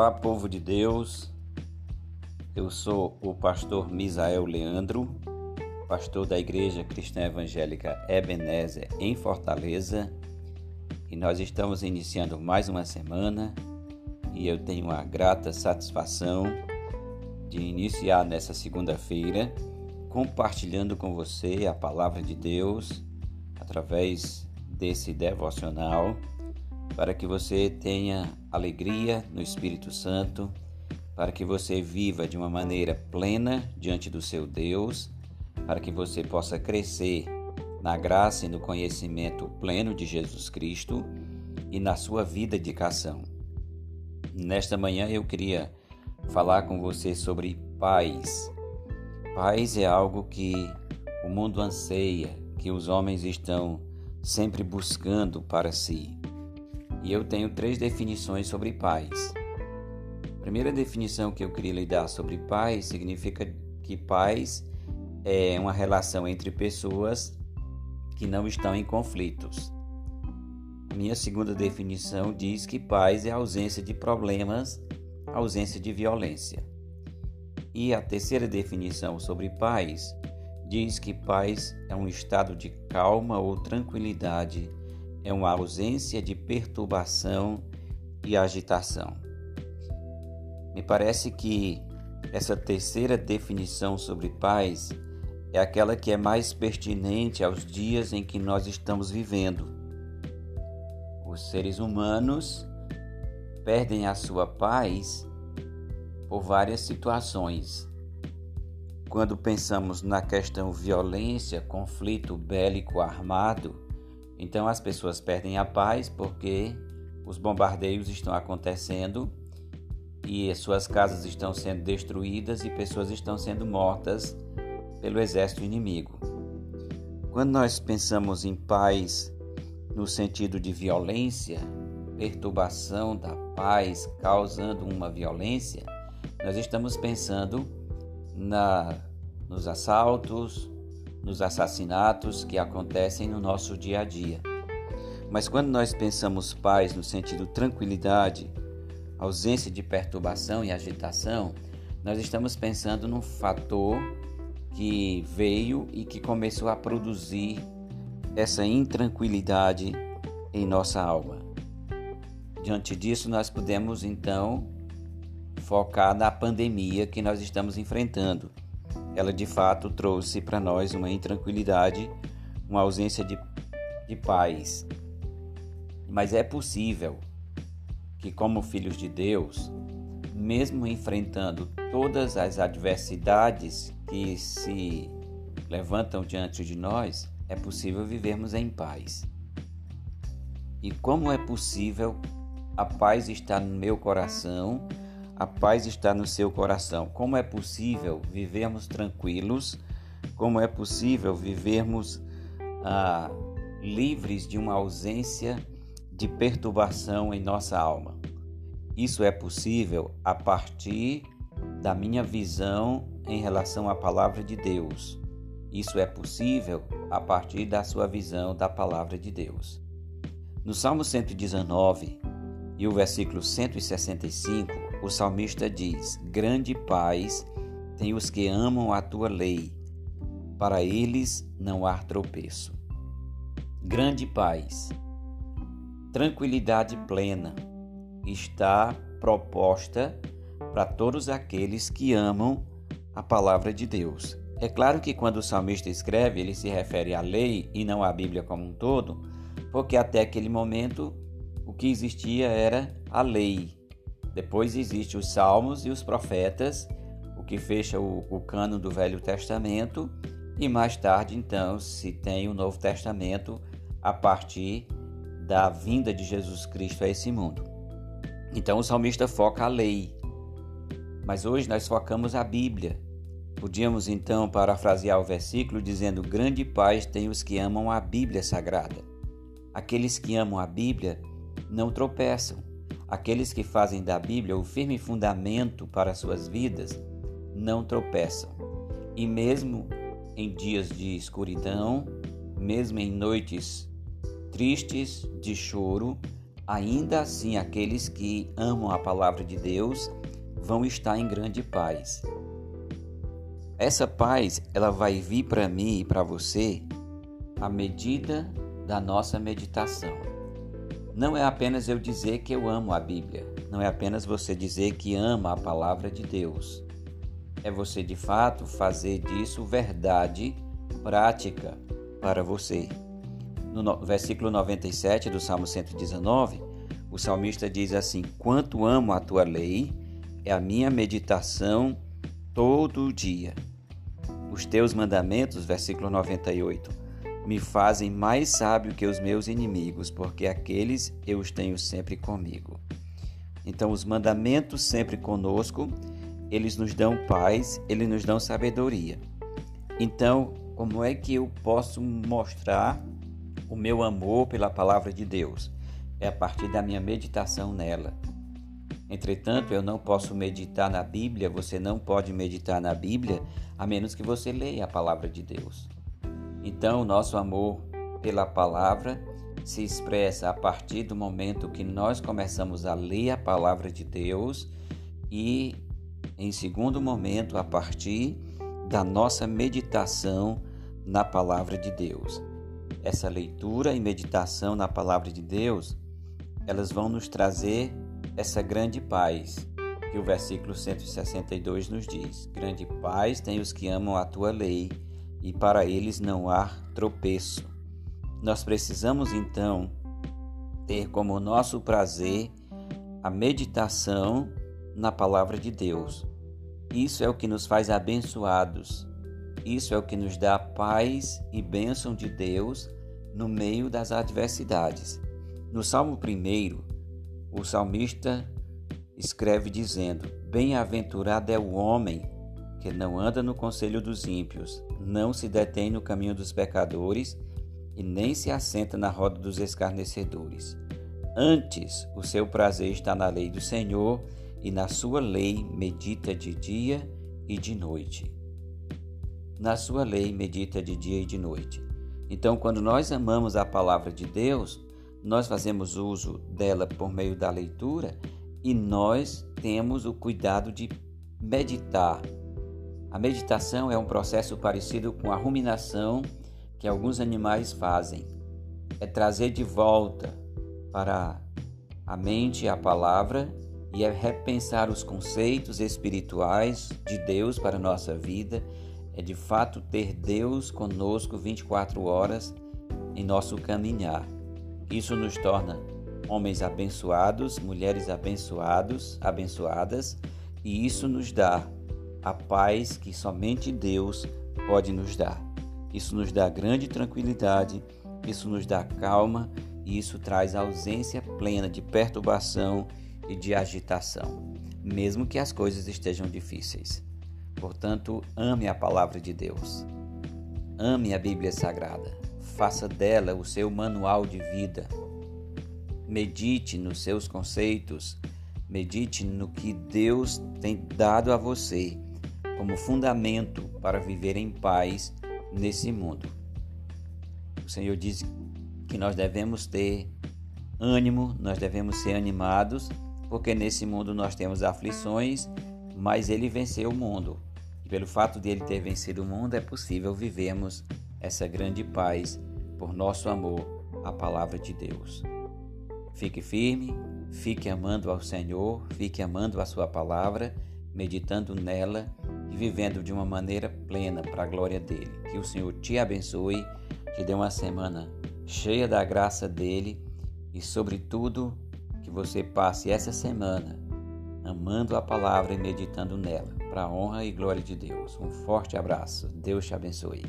Olá, povo de Deus. Eu sou o pastor Misael Leandro, pastor da Igreja Cristã Evangélica Ebenezer em Fortaleza, e nós estamos iniciando mais uma semana e eu tenho a grata satisfação de iniciar nessa segunda-feira compartilhando com você a palavra de Deus através desse devocional para que você tenha alegria no Espírito Santo, para que você viva de uma maneira plena diante do seu Deus, para que você possa crescer na graça e no conhecimento pleno de Jesus Cristo e na sua vida de cação. Nesta manhã eu queria falar com você sobre paz. Paz é algo que o mundo anseia, que os homens estão sempre buscando para si. E eu tenho três definições sobre paz. A primeira definição que eu queria lhe dar sobre paz significa que paz é uma relação entre pessoas que não estão em conflitos. Minha segunda definição diz que paz é ausência de problemas, ausência de violência. E a terceira definição sobre paz diz que paz é um estado de calma ou tranquilidade é uma ausência de perturbação e agitação. Me parece que essa terceira definição sobre paz é aquela que é mais pertinente aos dias em que nós estamos vivendo. Os seres humanos perdem a sua paz por várias situações. Quando pensamos na questão violência, conflito bélico armado, então as pessoas perdem a paz porque os bombardeios estão acontecendo e suas casas estão sendo destruídas e pessoas estão sendo mortas pelo exército inimigo. Quando nós pensamos em paz no sentido de violência, perturbação da paz causando uma violência, nós estamos pensando na, nos assaltos, nos assassinatos que acontecem no nosso dia a dia. Mas quando nós pensamos paz no sentido tranquilidade, ausência de perturbação e agitação, nós estamos pensando num fator que veio e que começou a produzir essa intranquilidade em nossa alma. Diante disso, nós podemos então focar na pandemia que nós estamos enfrentando ela de fato trouxe para nós uma intranquilidade, uma ausência de, de paz. Mas é possível que, como filhos de Deus, mesmo enfrentando todas as adversidades que se levantam diante de nós, é possível vivermos em paz. E como é possível a paz estar no meu coração a paz está no seu coração. Como é possível vivermos tranquilos? Como é possível vivermos ah, livres de uma ausência de perturbação em nossa alma? Isso é possível a partir da minha visão em relação à palavra de Deus. Isso é possível a partir da sua visão da palavra de Deus. No Salmo 119 e o versículo 165, o salmista diz: Grande paz tem os que amam a tua lei, para eles não há tropeço. Grande paz, tranquilidade plena está proposta para todos aqueles que amam a palavra de Deus. É claro que quando o salmista escreve, ele se refere à lei e não à Bíblia como um todo, porque até aquele momento o que existia era a lei, depois existem os Salmos e os Profetas, o que fecha o, o cano do Velho Testamento, e mais tarde, então, se tem o Novo Testamento a partir da vinda de Jesus Cristo a esse mundo. Então, o salmista foca a lei, mas hoje nós focamos a Bíblia. Podíamos então parafrasear o versículo dizendo: Grande paz tem os que amam a Bíblia Sagrada. Aqueles que amam a Bíblia não tropeçam, Aqueles que fazem da Bíblia o firme fundamento para suas vidas não tropeçam. E mesmo em dias de escuridão, mesmo em noites tristes de choro, ainda assim aqueles que amam a palavra de Deus vão estar em grande paz. Essa paz, ela vai vir para mim e para você à medida da nossa meditação. Não é apenas eu dizer que eu amo a Bíblia, não é apenas você dizer que ama a palavra de Deus. É você de fato fazer disso verdade prática para você. No versículo 97 do Salmo 119, o salmista diz assim: Quanto amo a tua lei, é a minha meditação todo o dia. Os teus mandamentos, versículo 98, me fazem mais sábio que os meus inimigos, porque aqueles eu os tenho sempre comigo. Então, os mandamentos sempre conosco, eles nos dão paz, eles nos dão sabedoria. Então, como é que eu posso mostrar o meu amor pela palavra de Deus? É a partir da minha meditação nela. Entretanto, eu não posso meditar na Bíblia, você não pode meditar na Bíblia a menos que você leia a palavra de Deus. Então, nosso amor pela palavra se expressa a partir do momento que nós começamos a ler a palavra de Deus e, em segundo momento, a partir da nossa meditação na palavra de Deus. Essa leitura e meditação na palavra de Deus, elas vão nos trazer essa grande paz que o versículo 162 nos diz: Grande paz tem os que amam a tua lei, e para eles não há tropeço. Nós precisamos então ter como nosso prazer a meditação na palavra de Deus. Isso é o que nos faz abençoados isso é o que nos dá paz e bênção de Deus no meio das adversidades. No Salmo 1, o salmista escreve dizendo: Bem-aventurado é o homem que não anda no conselho dos ímpios, não se detém no caminho dos pecadores e nem se assenta na roda dos escarnecedores. Antes, o seu prazer está na lei do Senhor e na sua lei medita de dia e de noite na sua lei medita de dia e de noite. Então, quando nós amamos a palavra de Deus, nós fazemos uso dela por meio da leitura e nós temos o cuidado de meditar. A meditação é um processo parecido com a ruminação que alguns animais fazem. É trazer de volta para a mente a palavra e é repensar os conceitos espirituais de Deus para a nossa vida é de fato ter Deus conosco 24 horas em nosso caminhar. Isso nos torna homens abençoados, mulheres abençoados, abençoadas, e isso nos dá a paz que somente Deus pode nos dar. Isso nos dá grande tranquilidade, isso nos dá calma e isso traz ausência plena de perturbação e de agitação, mesmo que as coisas estejam difíceis. Portanto, ame a palavra de Deus. Ame a Bíblia Sagrada. Faça dela o seu manual de vida. Medite nos seus conceitos. Medite no que Deus tem dado a você como fundamento para viver em paz nesse mundo. O Senhor diz que nós devemos ter ânimo, nós devemos ser animados, porque nesse mundo nós temos aflições, mas ele venceu o mundo pelo fato de ele ter vencido o mundo, é possível vivermos essa grande paz por nosso amor à palavra de Deus. Fique firme, fique amando ao Senhor, fique amando a Sua palavra, meditando nela e vivendo de uma maneira plena para a glória dele. Que o Senhor te abençoe, te dê uma semana cheia da graça dele e, sobretudo, que você passe essa semana amando a palavra e meditando nela para a honra e glória de Deus. Um forte abraço. Deus te abençoe.